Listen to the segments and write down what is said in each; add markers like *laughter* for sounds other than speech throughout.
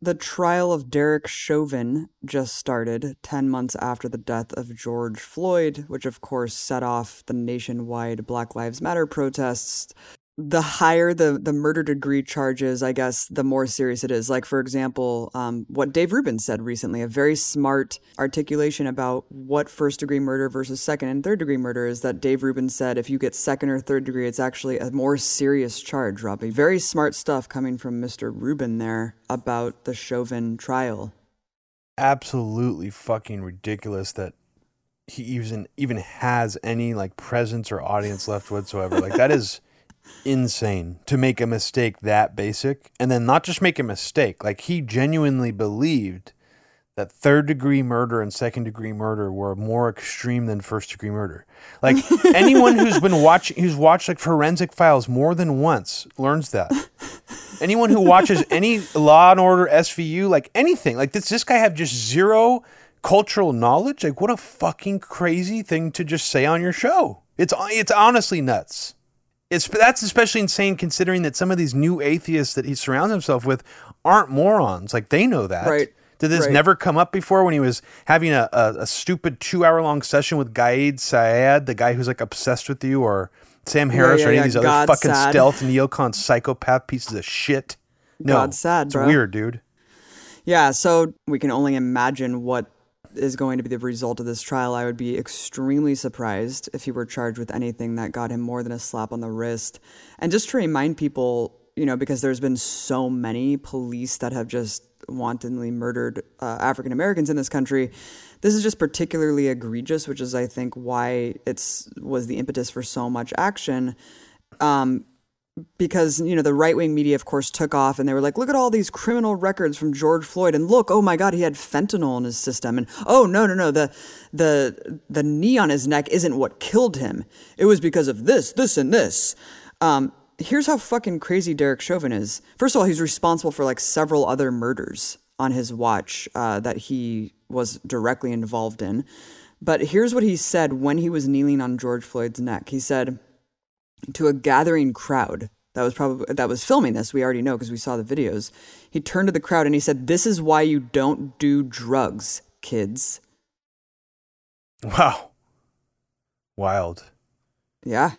The trial of Derek Chauvin just started 10 months after the death of George Floyd, which of course set off the nationwide Black Lives Matter protests the higher the the murder degree charges, I guess, the more serious it is. Like for example, um, what Dave Rubin said recently, a very smart articulation about what first degree murder versus second and third degree murder is. That Dave Rubin said, if you get second or third degree, it's actually a more serious charge. Robbie, very smart stuff coming from Mister Rubin there about the Chauvin trial. Absolutely fucking ridiculous that he even even has any like presence or audience left whatsoever. Like that is insane to make a mistake that basic and then not just make a mistake like he genuinely believed that third degree murder and second degree murder were more extreme than first degree murder. Like *laughs* anyone who's been watching who's watched like forensic files more than once learns that. Anyone who watches *laughs* any law and order svu like anything like does this guy have just zero cultural knowledge? Like what a fucking crazy thing to just say on your show. It's it's honestly nuts it's that's especially insane considering that some of these new atheists that he surrounds himself with aren't morons. Like they know that. Right. Did this right. never come up before when he was having a, a, a stupid two hour long session with Gad Saad, the guy who's like obsessed with you, or Sam Harris, yeah, or any yeah, of these God other fucking sad. stealth neocon psychopath pieces of shit? No, God sad, it's bro. weird, dude. Yeah, so we can only imagine what is going to be the result of this trial. I would be extremely surprised if he were charged with anything that got him more than a slap on the wrist. And just to remind people, you know, because there's been so many police that have just wantonly murdered uh, African Americans in this country. This is just particularly egregious, which is, I think, why it's was the impetus for so much action. Um, because you know the right wing media, of course, took off and they were like, "Look at all these criminal records from George Floyd, and look, oh my God, he had fentanyl in his system, and oh no, no, no, the the the knee on his neck isn't what killed him. It was because of this, this, and this." Um, here's how fucking crazy Derek Chauvin is. First of all, he's responsible for like several other murders on his watch uh, that he was directly involved in. But here's what he said when he was kneeling on George Floyd's neck. He said to a gathering crowd that was probably that was filming this. We already know because we saw the videos. He turned to the crowd and he said, "This is why you don't do drugs, kids." Wow, wild. Yeah.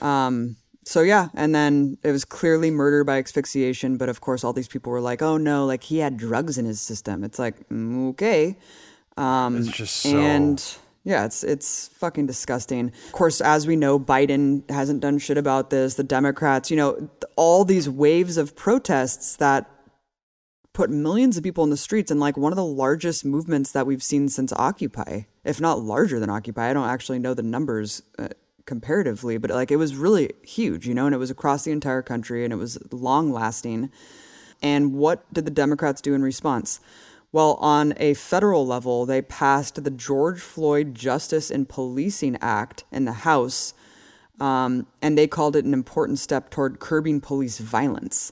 Um, so yeah, and then it was clearly murder by asphyxiation, but of course all these people were like, "Oh no, like he had drugs in his system." It's like, mm, okay. Um, It's just so- and yeah, it's it's fucking disgusting. Of course, as we know, Biden hasn't done shit about this. The Democrats, you know, all these waves of protests that put millions of people in the streets and like one of the largest movements that we've seen since Occupy, if not larger than Occupy. I don't actually know the numbers uh, comparatively, but like it was really huge, you know, and it was across the entire country and it was long lasting. And what did the Democrats do in response? Well, on a federal level, they passed the George Floyd Justice and Policing Act in the House, um, and they called it an important step toward curbing police violence.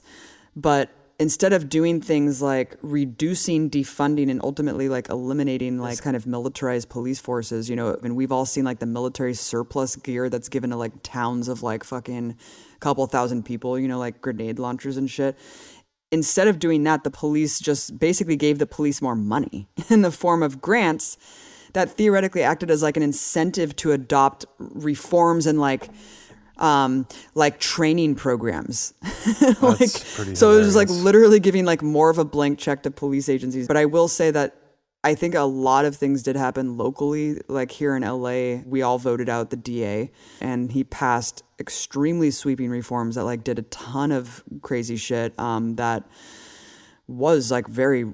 But instead of doing things like reducing defunding and ultimately like eliminating like kind of militarized police forces, you know, I and we've all seen like the military surplus gear that's given to like towns of like fucking couple thousand people, you know, like grenade launchers and shit instead of doing that, the police just basically gave the police more money *laughs* in the form of grants that theoretically acted as like an incentive to adopt reforms and like um like training programs. *laughs* Like so it was like literally giving like more of a blank check to police agencies. But i will say that I think a lot of things did happen locally. Like here in LA, we all voted out the DA and he passed extremely sweeping reforms that like did a ton of crazy shit um, that was like very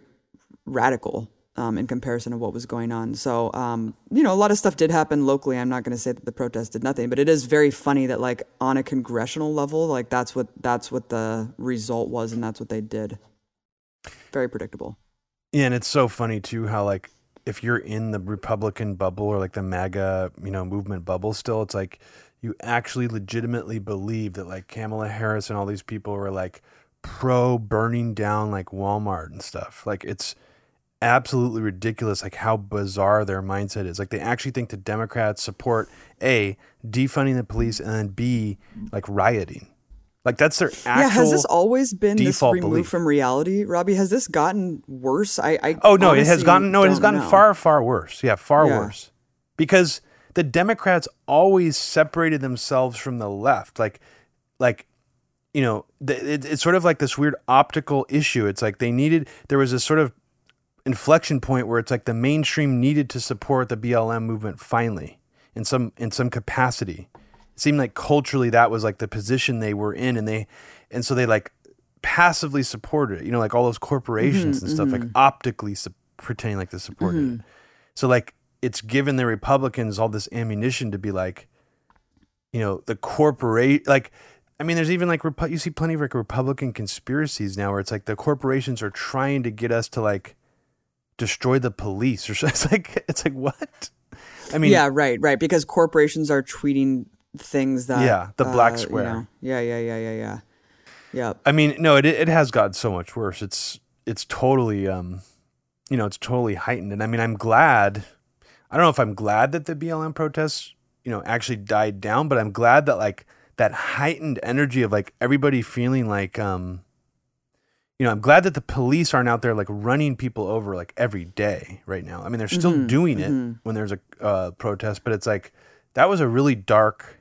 radical um, in comparison to what was going on. So, um, you know, a lot of stuff did happen locally. I'm not going to say that the protest did nothing, but it is very funny that like on a congressional level, like that's what that's what the result was and that's what they did. Very predictable. Yeah, and it's so funny too how like if you're in the Republican bubble or like the MAGA, you know, movement bubble still, it's like you actually legitimately believe that like Kamala Harris and all these people were like pro burning down like Walmart and stuff. Like it's absolutely ridiculous like how bizarre their mindset is. Like they actually think the Democrats support A, defunding the police and then B, like rioting. Like that's their actual. yeah, has this always been this default removed belief. from reality, Robbie? Has this gotten worse? I, I Oh no, it has gotten no, it has gotten know. far far worse. Yeah, far Yeah. worse. Because the Democrats always separated themselves from the left. Like like you know, th- it, it's sort of like this weird optical issue. It's like they needed there was a sort of inflection point where it's like the mainstream needed to support the BLM movement finally in some in some capacity. Seemed like culturally that was like the position they were in and they and so they like passively supported it. You know, like all those corporations mm-hmm, and stuff like mm-hmm. optically su- pretending like they supported it. Mm-hmm. So like it's given the Republicans all this ammunition to be like you know, the corporate like I mean, there's even like you see plenty of like Republican conspiracies now where it's like the corporations are trying to get us to like destroy the police or *laughs* so. It's like it's like what? I mean, yeah, right, right. Because corporations are tweeting things that Yeah, the black uh, you square. know, yeah, yeah, yeah, yeah, yeah. Yep. I mean, no, it it has gotten so much worse. It's it's totally um, you know, it's totally heightened. And I mean, I'm glad. I don't know if I'm glad that the BLM protests, you know, actually died down, but I'm glad that like that heightened energy of like everybody feeling like um, you know, I'm glad that the police aren't out there like running people over like every day right now. I mean, they're still doing it when there's a uh, protest, but it's like that was a really dark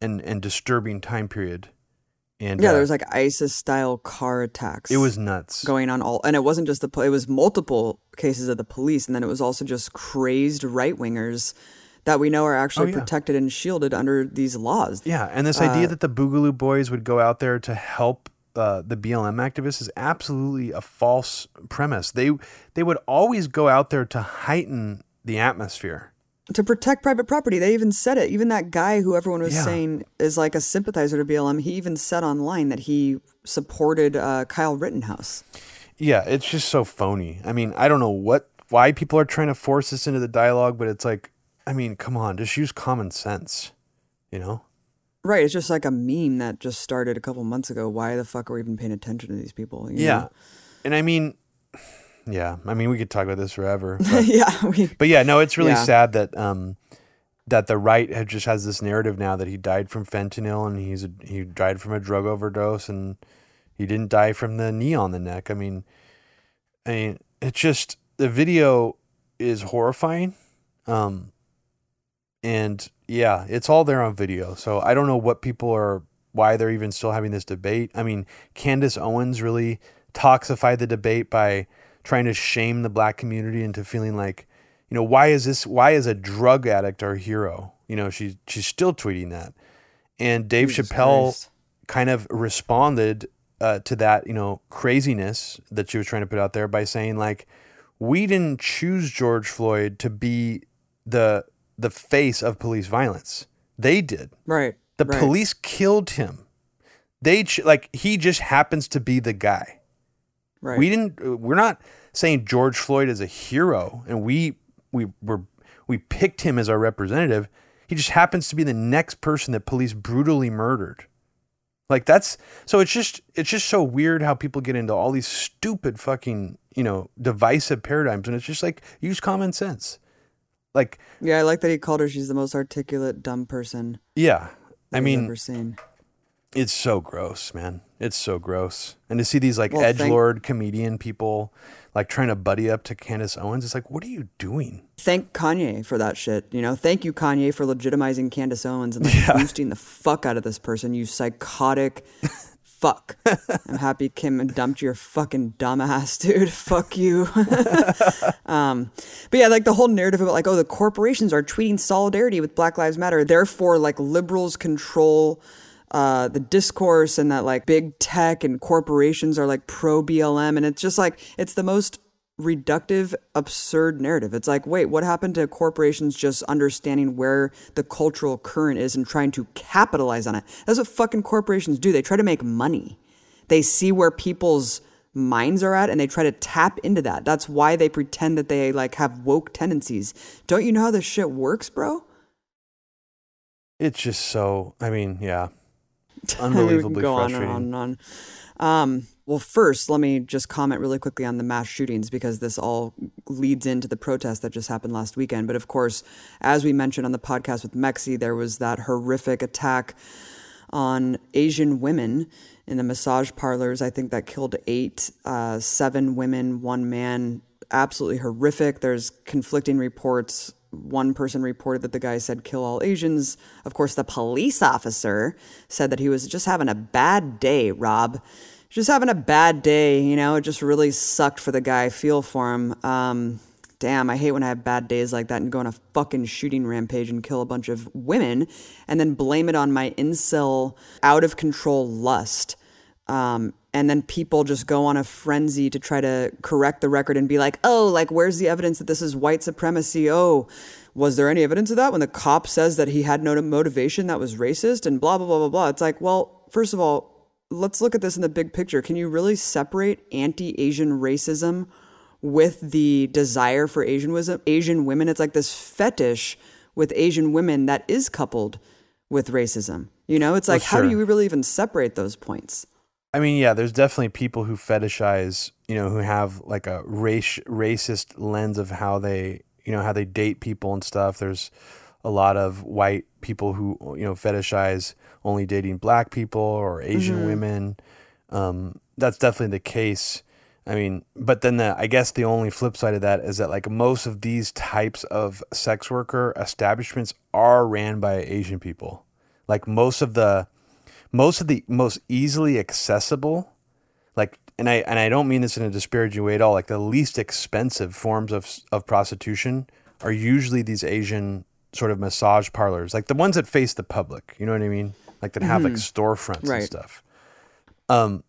and and disturbing time period. And Yeah, uh, there was like ISIS style car attacks. it was nuts. going on all, and it wasn't just the it was multiple cases of the police, and then it was also just crazed right wingers that we know are actually Oh, yeah. protected and shielded under these laws. Yeah, and this Uh, idea that the Boogaloo Boys would go out there to help uh, the BLM activists is absolutely a false premise. They they would always go out there to heighten the atmosphere. To protect private property. They even said it. Even that guy who everyone was Yeah. saying is like a sympathizer to BLM, he even said online that he supported uh, Kyle Rittenhouse. Yeah, it's just so phony. I mean, I don't know what why people are trying to force this into the dialogue, but it's like, I mean, come on, just use common sense. You know? Right. It's just like a meme that just started a couple months ago. Why the fuck are we even paying attention to these people? you Yeah. know? And I mean, yeah, I mean, we could talk about this forever. *laughs* but- yeah. We, But yeah, no, it's really Yeah. sad that um that the right just has this narrative now that he died from fentanyl and he's a, he died from a drug overdose and he didn't die from the knee on the neck. I mean, I mean, it's just the video is horrifying. Um and yeah, it's all there on video. So I don't know what people are why they're even still having this debate. I mean, Candace Owens really toxified the debate by trying to shame the black community into feeling like, you know, why is this why is a drug addict our hero? You know, she's she's still tweeting that. And Dave Jesus Chappelle Christ. kind of responded uh, to that, you know, craziness that she was trying to put out there by saying like, we didn't choose George Floyd to be the the face of police violence. They did. right. The right. police killed him. They ch- like he just happens to be the guy. Right. We didn't. Uh, we're not saying George Floyd is a hero, and we we were we picked him as our representative. He just happens to be the next person that police brutally murdered. Like that's so. It's just it's just so weird how people get into all these stupid fucking you know divisive paradigms, and it's just like use common sense. Like yeah, I like that he called her. She's the most articulate dumb person yeah, I mean ever seen. It's so gross, man. It's so gross. And to see these like Well, edge thank- lord comedian people like trying to buddy up to Candace Owens, it's like, what are you doing? Thank Kanye for that shit. You know, thank you Kanye for legitimizing Candace Owens and like *laughs* boosting the fuck out of this person. You psychotic *laughs* fuck. I'm happy Kim dumped your fucking dumbass, *laughs* dude. Fuck you. um, but yeah, like the whole narrative about like, oh, the corporations are tweeting solidarity with Black Lives Matter. Therefore, like liberals control uh, the discourse and that like big tech and corporations are like pro BLM. And it's just like, it's the most reductive, absurd narrative. It's like, wait, what happened to corporations just understanding where the cultural current is and trying to capitalize on it? That's what fucking corporations do. They try to make money. They see where people's minds are at and they try to tap into that. That's why they pretend that they like have woke tendencies. Don't you know how this shit works, bro? It's just so I mean, yeah. *laughs* Unbelievably go on and on and on. Um, well, first, let me just comment really quickly on the mass shootings because this all leads into the protest that just happened last weekend. But of course, as we mentioned on the podcast with Mexi, there was that horrific attack on Asian women in the massage parlors. I think that killed eight, uh, seven women, one man. Absolutely horrific. There's conflicting reports. One person reported that the guy said, kill all Asians. Of course, the police officer said that he was just having a bad day, Rob. Just having a bad day, you know, it just really sucked for the guy. feel for him. Um, damn, I hate when I have bad days like that and go on a fucking shooting rampage and kill a bunch of women and then blame it on my incel out of control lust. Um, and then people just go on a frenzy to try to correct the record and be like, oh, like, where's the evidence that this is white supremacy? Oh, was there any evidence of that when the cop says that he had no motivation that was racist and blah, blah, blah, blah, blah? It's like, well, first of all, let's look at this in the big picture. Can you really separate anti Asian racism with the desire for Asian Asian women. It's like this fetish with Asian women that is coupled with racism. You know, it's like well, sure. how do you really even separate those points? I mean, yeah, there's definitely people who fetishize, you know, who have like a race racist lens of how they, you know, how they date people and stuff. There's a lot of white people who, you know, fetishize only dating black people or Asian mm-hmm. women. Um, that's definitely the case. I mean, but then the I guess the only flip side of that is that like most of these types of sex worker establishments are ran by Asian people. Like most of the most of the most easily accessible like and I and I don't mean this in a disparaging way at all, like the least expensive forms of of prostitution are usually these Asian sort of massage parlors, like the ones that face the public, you know what I mean? Like that have mm-hmm. like storefronts right. and stuff. Um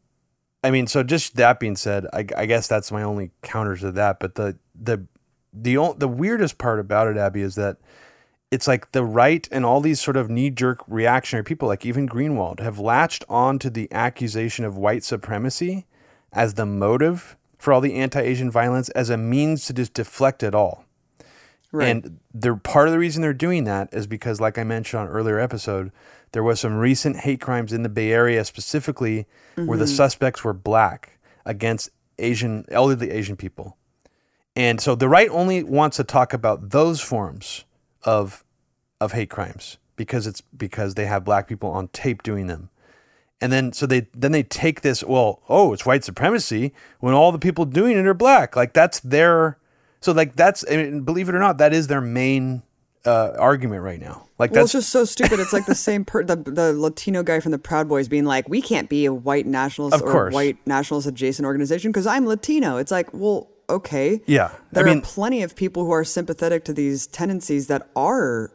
I mean, so just that being said, I, I, guess that's my only counter to that. But the the the the weirdest part about it, Abby, is that it's like the right and all these sort of knee jerk reactionary people, like even Greenwald, have latched on to the accusation of white supremacy as the motive for all the anti Asian violence as a means to just deflect it all. Right. And they're part of the reason they're doing that is because, like I mentioned on earlier episode, there was some recent hate crimes in the Bay Area specifically mm-hmm. where the mm-hmm. suspects were black against Asian elderly Asian people. And so the right only wants to talk about those forms of of hate crimes because it's because they have black people on tape doing them. And then so they then they take this, well, oh, it's white supremacy when all the people doing it are black. Like that's their so like that's I mean, believe it or not, that is their main uh, argument right now. Like well, that's it's just so stupid. It's like the same per the the Latino guy from the Proud Boys being like, "We can't be a white nationalist of or course. white nationalist adjacent organization because I'm Latino." It's like, well, okay, yeah. There I mean, are plenty of people who are sympathetic to these tendencies that are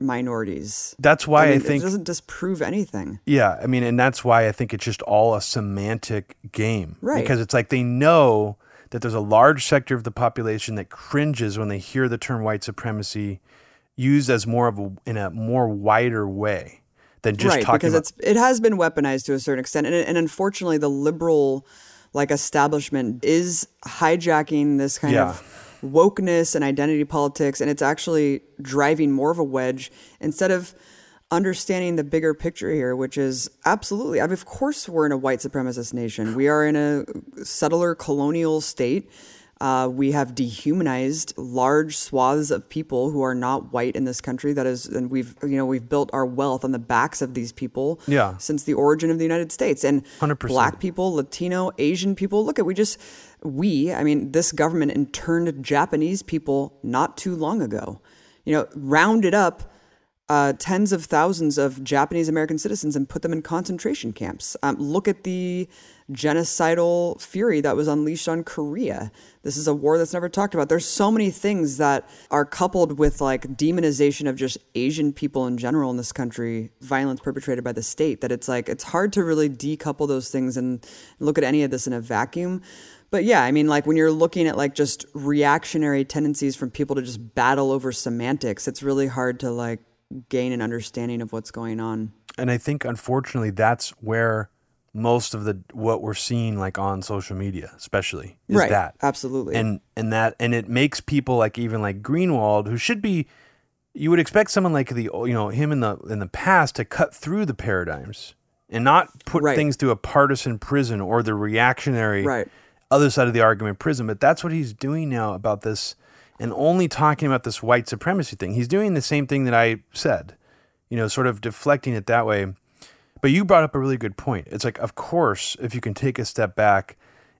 minorities. That's why I, mean, I think it doesn't disprove anything. Yeah, I mean, and that's why I think it's just all a semantic game, right? Because it's like they know that there's a large sector of the population that cringes when they hear the term white supremacy used as more of a in a more wider way than just right, talking because about- it's it has been weaponized to a certain extent, and, and unfortunately, the liberal like establishment is hijacking this kind yeah. of wokeness and identity politics, and it's actually driving more of a wedge instead of understanding the bigger picture here, which is absolutely, I mean, of course, we're in a white supremacist nation. We are in a settler colonial state uh, we have dehumanized large swaths of people who are not white in this country. That is, and we've you know we've built our wealth on the backs of these people. Yeah. Since the origin of the United States, and 100%. black people, Latino, Asian people. Look at we just we. I mean, this government interned Japanese people not too long ago. You know, rounded up uh, tens of thousands of Japanese American citizens and put them in concentration camps. Um, look at the genocidal fury that was unleashed on Korea. This is a war that's never talked about. There's so many things that are coupled with like demonization of just Asian people in general in this country, violence perpetrated by the state, that it's like it's hard to really decouple those things and look at any of this in a vacuum. But yeah, I mean, like when you're looking at like just reactionary tendencies from people to just battle over semantics, it's really hard to like gain an understanding of what's going on. And I think unfortunately that's where most of the what we're seeing like on social media especially is right, that absolutely and and that and it makes people like even like greenwald who should be you would expect someone like the you know him in the in the past to cut through the paradigms and not put right. things through a partisan prison or the reactionary right. other side of the argument prison but that's what he's doing now about this and only talking about this white supremacy thing. He's doing the same thing that I said, you know, sort of deflecting it that way. But you brought up a really good point. It's like, of course, if you can take a step back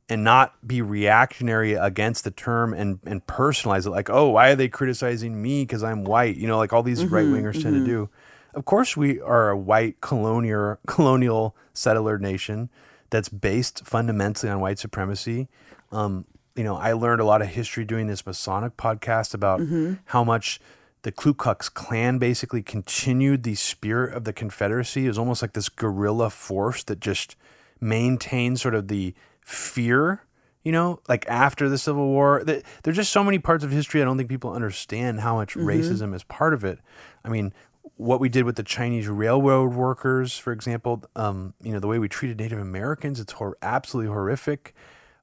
and not be reactionary against the term and, and personalize it, like, oh, why are they criticizing me because I'm white? You know, like all these Mm-hmm, right wingers tend to do. Of course, we are a white colonial colonial settler nation that's based fundamentally on white supremacy. Um, you know, I learned a lot of history doing this Masonic podcast about how much the Ku Klux Klan basically continued the spirit of the Confederacy. It was almost like this guerrilla force that just maintained sort of the fear, you know, like after the Civil War. There's just so many parts of history I don't think people understand how much racism is part of it. I mean, what we did with the Chinese railroad workers, for example, um, you know, the way we treated Native Americans, it's hor- absolutely horrific.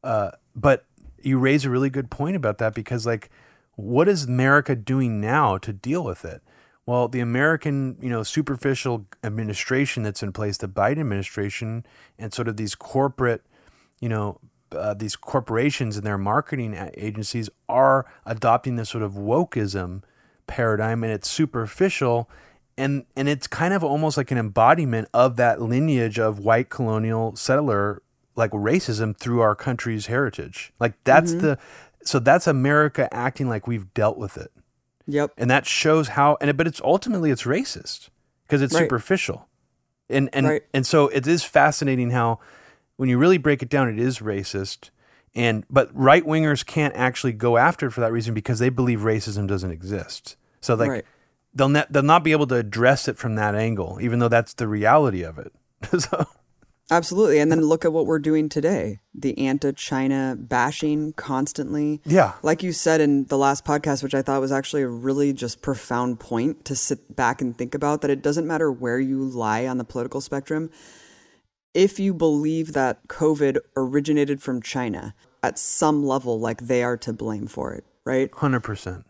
Uh, but you raise a really good point about that because, like, what is America doing now to deal with it? Well, the American, you know, superficial administration that's in place, the Biden administration, and sort of these corporate, you know, uh, these corporations and their marketing agencies are adopting this sort of wokeism paradigm, and it's superficial, and and it's kind of almost like an embodiment of that lineage of white colonial settler like racism through our country's heritage. Like that's mm-hmm. the so that's America acting like we've dealt with it Yep. and that shows how and it, but it's ultimately it's racist because it's Right. superficial and and Right. and so it is fascinating how when you really break it down it is racist and but right wingers can't actually go after it for that reason because they believe racism doesn't exist so like Right. they'll ne- they'll not be able to address it from that angle even though that's the reality of it *laughs* so Absolutely. And then look at what we're doing today the anti China bashing constantly. yeah Like you said in the last podcast, which I thought was actually a really just profound point to sit back and think about, that it doesn't matter where you lie on the political spectrum. If you believe that COVID originated from China at some level, like they are to blame for it, right? 100%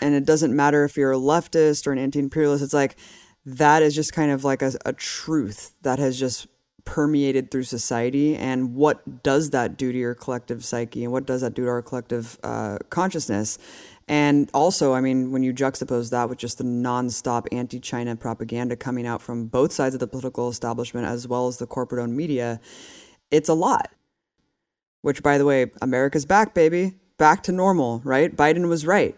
and it doesn't matter if you're a leftist or an anti-imperialist it's like that is just kind of like a, a truth that has just permeated through society and what does that do to your collective psyche and what does that do to our collective uh, consciousness? And also i mean when you juxtapose that with just the nonstop anti-china propaganda coming out from both sides of the political establishment as well as the corporate-owned media it's a lot. Which by the way america's back baby. Back to normal right? Biden was right.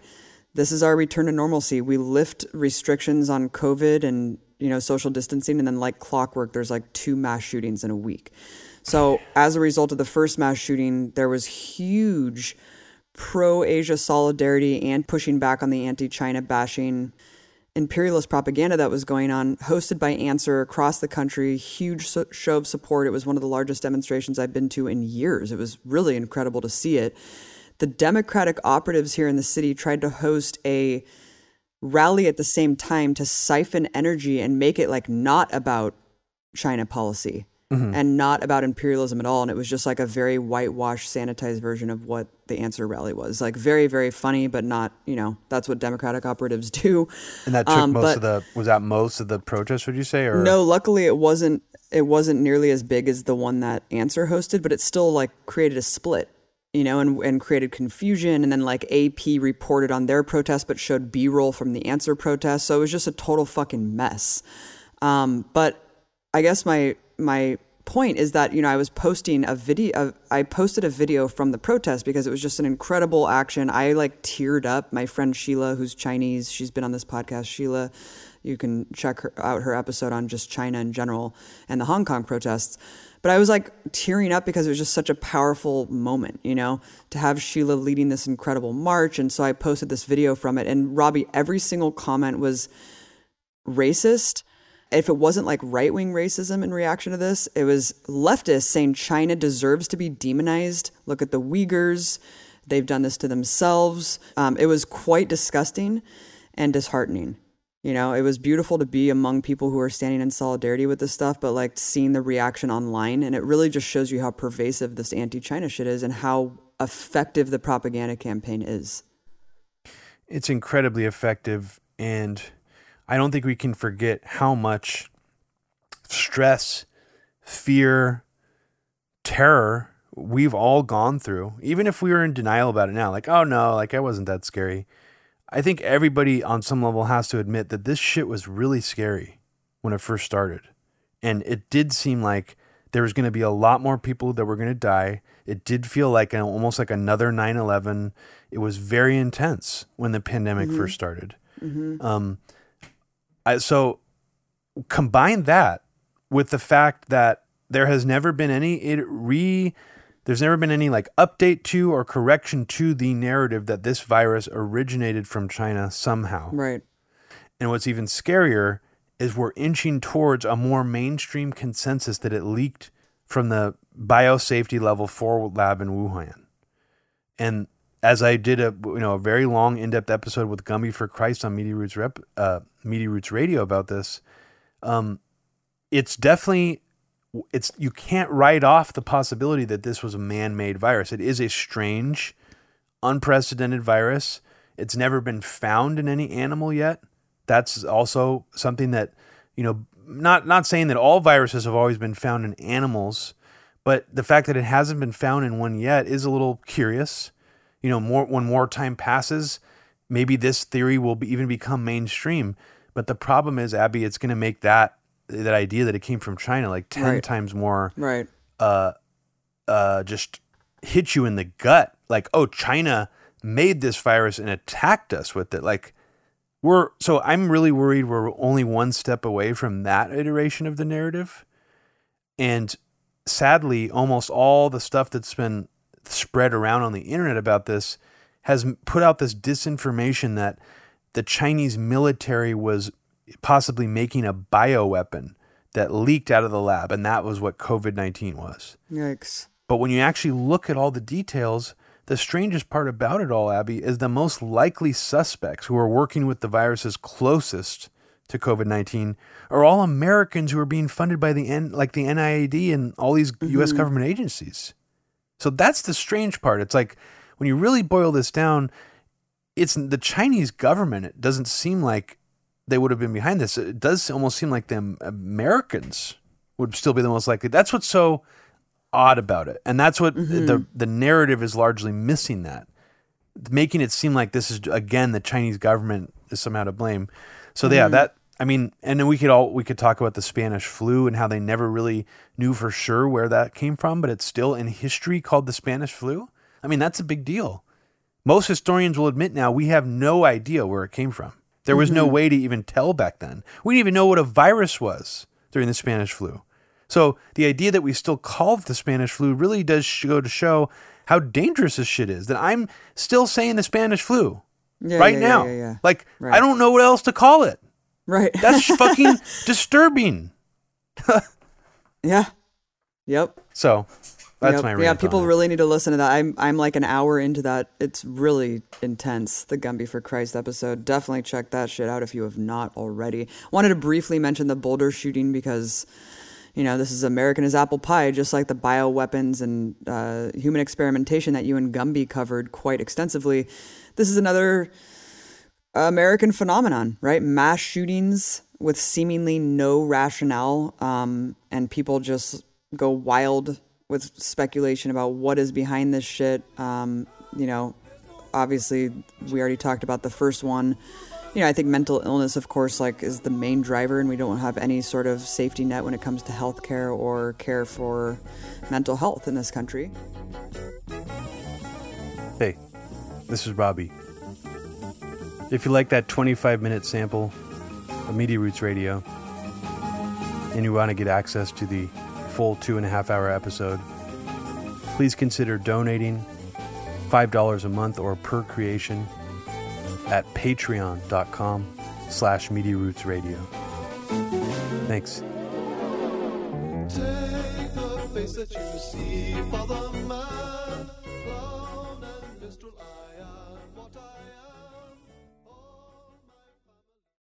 This is our return to normalcy. We lift restrictions on COVID and you know social distancing, and then like clockwork, there's like two mass shootings in a week. So as a result of the first mass shooting, there was huge pro Asia solidarity and pushing back on the anti China bashing imperialist propaganda that was going on, hosted by Answer across the country. Huge show of support. It was one of the largest demonstrations I've been to in years. It was really incredible to see it the Democratic operatives here in the city tried to host a rally at the same time to siphon energy and make it like not about China policy and not about imperialism at all. And it was just like a very whitewashed, sanitized version of what the answer rally was. Like very, very funny, but not, you know, that's what Democratic operatives do. and that took Um, most but- of the was that most of the protests would you say or No, luckily it wasn't it wasn't nearly as big as the one that Answer hosted, but it still like created a split, you know, and and created confusion and then like AP reported on their protest but showed B-roll from the Answer protest. So it was just a total fucking mess. Um, but I guess my my point is that you know I was posting a video I posted a video from the protest because it was just an incredible action. I like teared up. My friend Sheila who's Chinese, she's been on this podcast. Sheila, you can check her, out her episode on just China in general and the Hong Kong protests. But I was like tearing up because it was just such a powerful moment, you know, to have Sheila leading this incredible march. And so I posted this video from it. And Robbie, every single comment was racist. If it wasn't like right wing racism in reaction to this, it was leftists saying China deserves to be demonized. Look at the Uyghurs. They've done this to themselves. Um, it was quite disgusting and disheartening. You know, it was beautiful to be among people who are standing in solidarity with this stuff, but like seeing the reaction online, and it really just shows you how pervasive this anti China shit is and how effective the propaganda campaign is. it's incredibly effective and i don't think we can forget how much stress fear terror we've all gone through even if we were in denial about it now like oh no like i wasn't that scary i think everybody on some level has to admit that this shit was really scary when it first started and it did seem like there was going to be a lot more people that were going to die. It did feel like an, almost like another 9/11. It was very intense when the pandemic first started. Um, I, so combine that with the fact that there has never been any it re there's never been any like update to or correction to the narrative that this virus originated from China somehow. Right. And what's even scarier is we're inching towards a more mainstream consensus that it leaked from the biosafety level 4 lab in Wuhan. And as I did a you know a very long in-depth episode with Gumby for Christ on Media Roots Rep uh, Media Roots Radio about this, um, it's definitely it's you can't write off the possibility that this was a man-made virus. It is a strange, unprecedented virus. It's never been found in any animal yet. That's also something that you know not not saying that all viruses have always been found in animals, but the fact that it hasn't been found in one yet is a little curious. You know, more when more time passes, maybe this theory will be, even become mainstream. But the problem is, Abby, it's going to make that that idea that it came from China like ten Right. times more Right. uh, uh, just hit you in the gut. Like, oh, China made this virus and attacked us with it. Like, we're so I'm really worried we're only one step away from that iteration of the narrative. And sadly, almost all the stuff that's been spread around on the internet about this has put out this disinformation that the Chinese military was possibly making a bioweapon that leaked out of the lab, and that was what COVID 19 was. Yikes. But when you actually look at all the details, the strangest part about it all, Abby, is the most likely suspects who are working with the viruses closest to COVID nineteen are all Americans who are being funded by the N, like the NIAID and all these U.S. Mm-hmm. government agencies. So that's the strange part. It's like when you really boil this down, it's the Chinese government. It doesn't seem like they would have been behind this. It does almost seem like the Americans would still be the most likely. That's what's so odd about it, and that's what the mm-hmm. the narrative is largely missing. That making it seem like this is again the Chinese government is somehow to blame. So yeah, mm-hmm. that I mean, and then we could all we could talk about the Spanish flu and how they never really knew for sure where that came from, but it's still in history called the Spanish flu. I mean, that's a big deal. Most historians will admit now we have no idea where it came from. There was no mm-hmm. way to even tell back then. We didn't even know what a virus was during the Spanish flu. So the idea that we still call it the Spanish flu really does go to show how dangerous this shit is. That I'm still saying the Spanish flu Yeah, right yeah, now. yeah. Like Right. I don't know what else to call it. Right. That's *laughs* fucking disturbing. *laughs* yeah. Yep. So that's Yep. my yeah. People it. really need to listen to that. I'm I'm like an hour into that. It's really intense. The Gumby for Christ episode. Definitely check that shit out if you have not already. Wanted to briefly mention the Boulder shooting because. You know, this is American as apple pie, just like the bioweapons and uh, human experimentation that you and Gumby covered quite extensively. This is another American phenomenon, right? Mass shootings with seemingly no rationale, um, and people just go wild with speculation about what is behind this shit. Um, you know, obviously, we already talked about the first one. You know, I think mental illness, of course, like is the main driver, and we don't have any sort of safety net when it comes to healthcare or care for mental health in this country. Hey, this is Robbie. If you like that 25 minute sample of Media Roots Radio and you want to get access to the full two and a half hour episode, please consider donating $5 a month or per creation at patreon.com slash media roots radio. Thanks.